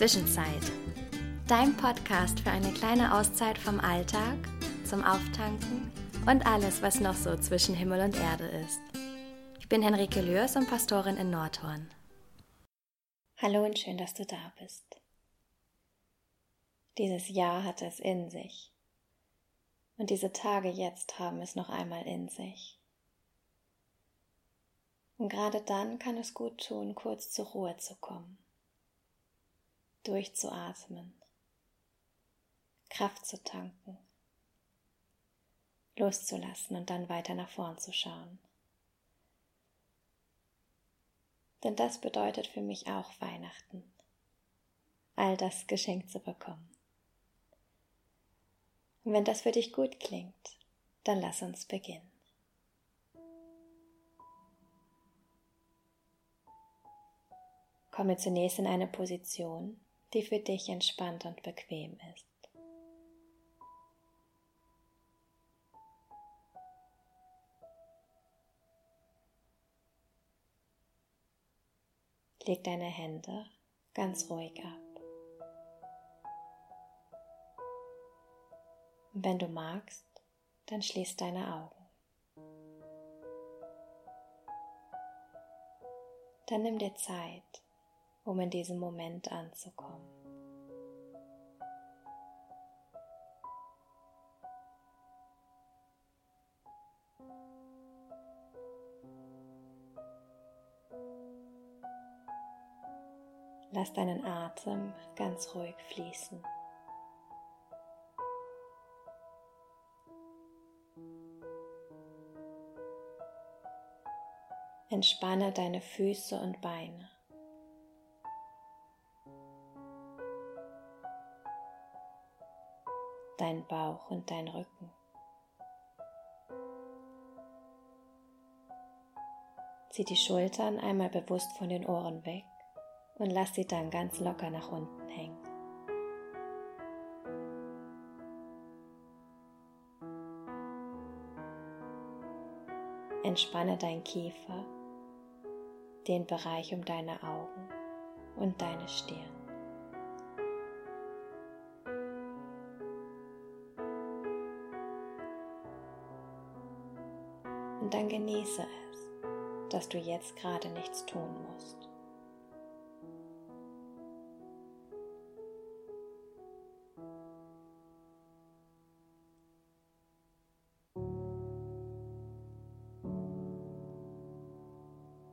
Zwischenzeit. Dein Podcast für eine kleine Auszeit vom Alltag, zum Auftanken und alles, was noch so zwischen Himmel und Erde ist. Ich bin Henrike Lürs und Pastorin in Nordhorn. Hallo und schön, dass du da bist. Dieses Jahr hat es in sich. Und diese Tage jetzt haben es noch einmal in sich. Und gerade dann kann es gut tun, kurz zur Ruhe zu kommen durchzuatmen, Kraft zu tanken, loszulassen und dann weiter nach vorn zu schauen. Denn das bedeutet für mich auch Weihnachten, all das geschenkt zu bekommen. Und wenn das für dich gut klingt, dann lass uns beginnen. Komme zunächst in eine Position, die für dich entspannt und bequem ist. Leg deine Hände ganz ruhig ab. Und wenn du magst, dann schließ deine Augen. Dann nimm dir Zeit, um in diesem Moment anzukommen. Lass deinen Atem ganz ruhig fließen. Entspanne deine Füße und Beine. Dein Bauch und dein Rücken. Zieh die Schultern einmal bewusst von den Ohren weg und lass sie dann ganz locker nach unten hängen. Entspanne dein Kiefer, den Bereich um deine Augen und deine Stirn. Und dann genieße es, dass du jetzt gerade nichts tun musst.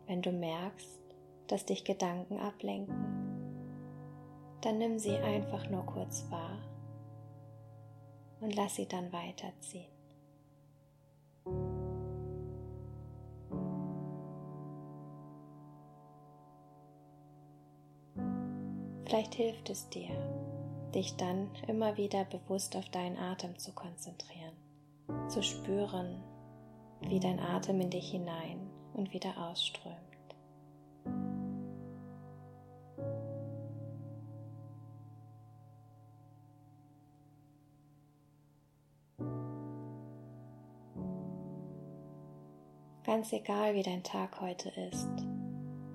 Wenn du merkst, dass dich Gedanken ablenken, dann nimm sie einfach nur kurz wahr und lass sie dann weiterziehen. Vielleicht hilft es dir, dich dann immer wieder bewusst auf deinen Atem zu konzentrieren, zu spüren, wie dein Atem in dich hinein und wieder ausströmt. Ganz egal, wie dein Tag heute ist,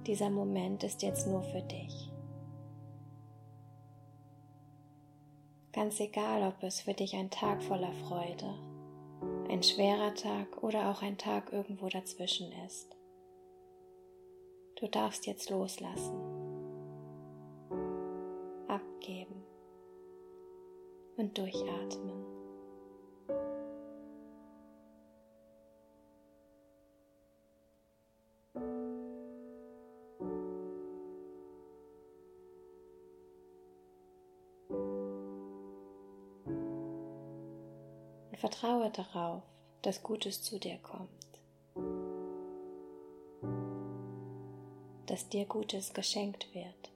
dieser Moment ist jetzt nur für dich. Ganz egal, ob es für dich ein Tag voller Freude, ein schwerer Tag oder auch ein Tag irgendwo dazwischen ist. Du darfst jetzt loslassen, abgeben und durchatmen. Vertraue darauf, dass Gutes zu dir kommt, dass dir Gutes geschenkt wird.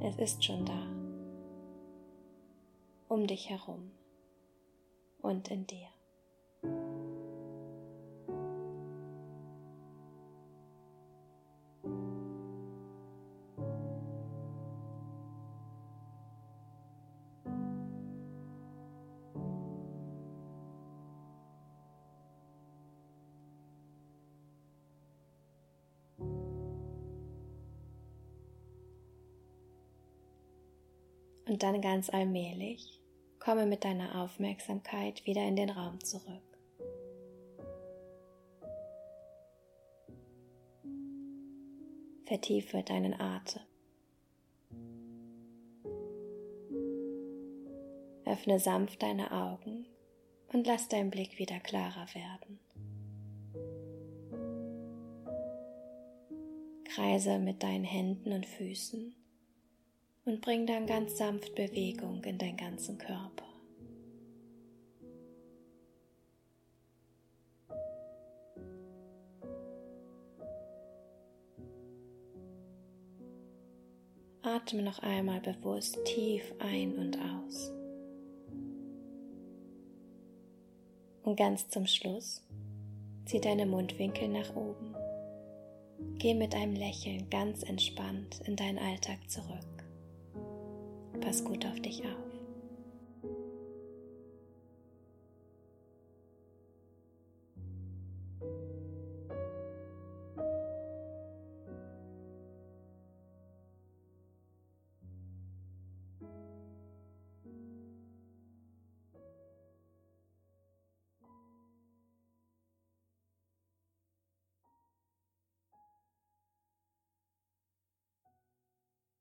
Es ist schon da, um dich herum und in dir. Und dann ganz allmählich komme mit deiner Aufmerksamkeit wieder in den Raum zurück. Vertiefe deinen Atem. Öffne sanft deine Augen und lass dein Blick wieder klarer werden. Kreise mit deinen Händen und Füßen und bring dann ganz sanft Bewegung in deinen ganzen Körper. Atme noch einmal bewusst tief ein und aus. Und ganz zum Schluss zieh deine Mundwinkel nach oben. Geh mit einem Lächeln ganz entspannt in deinen Alltag zurück. Pass gut auf dich auf.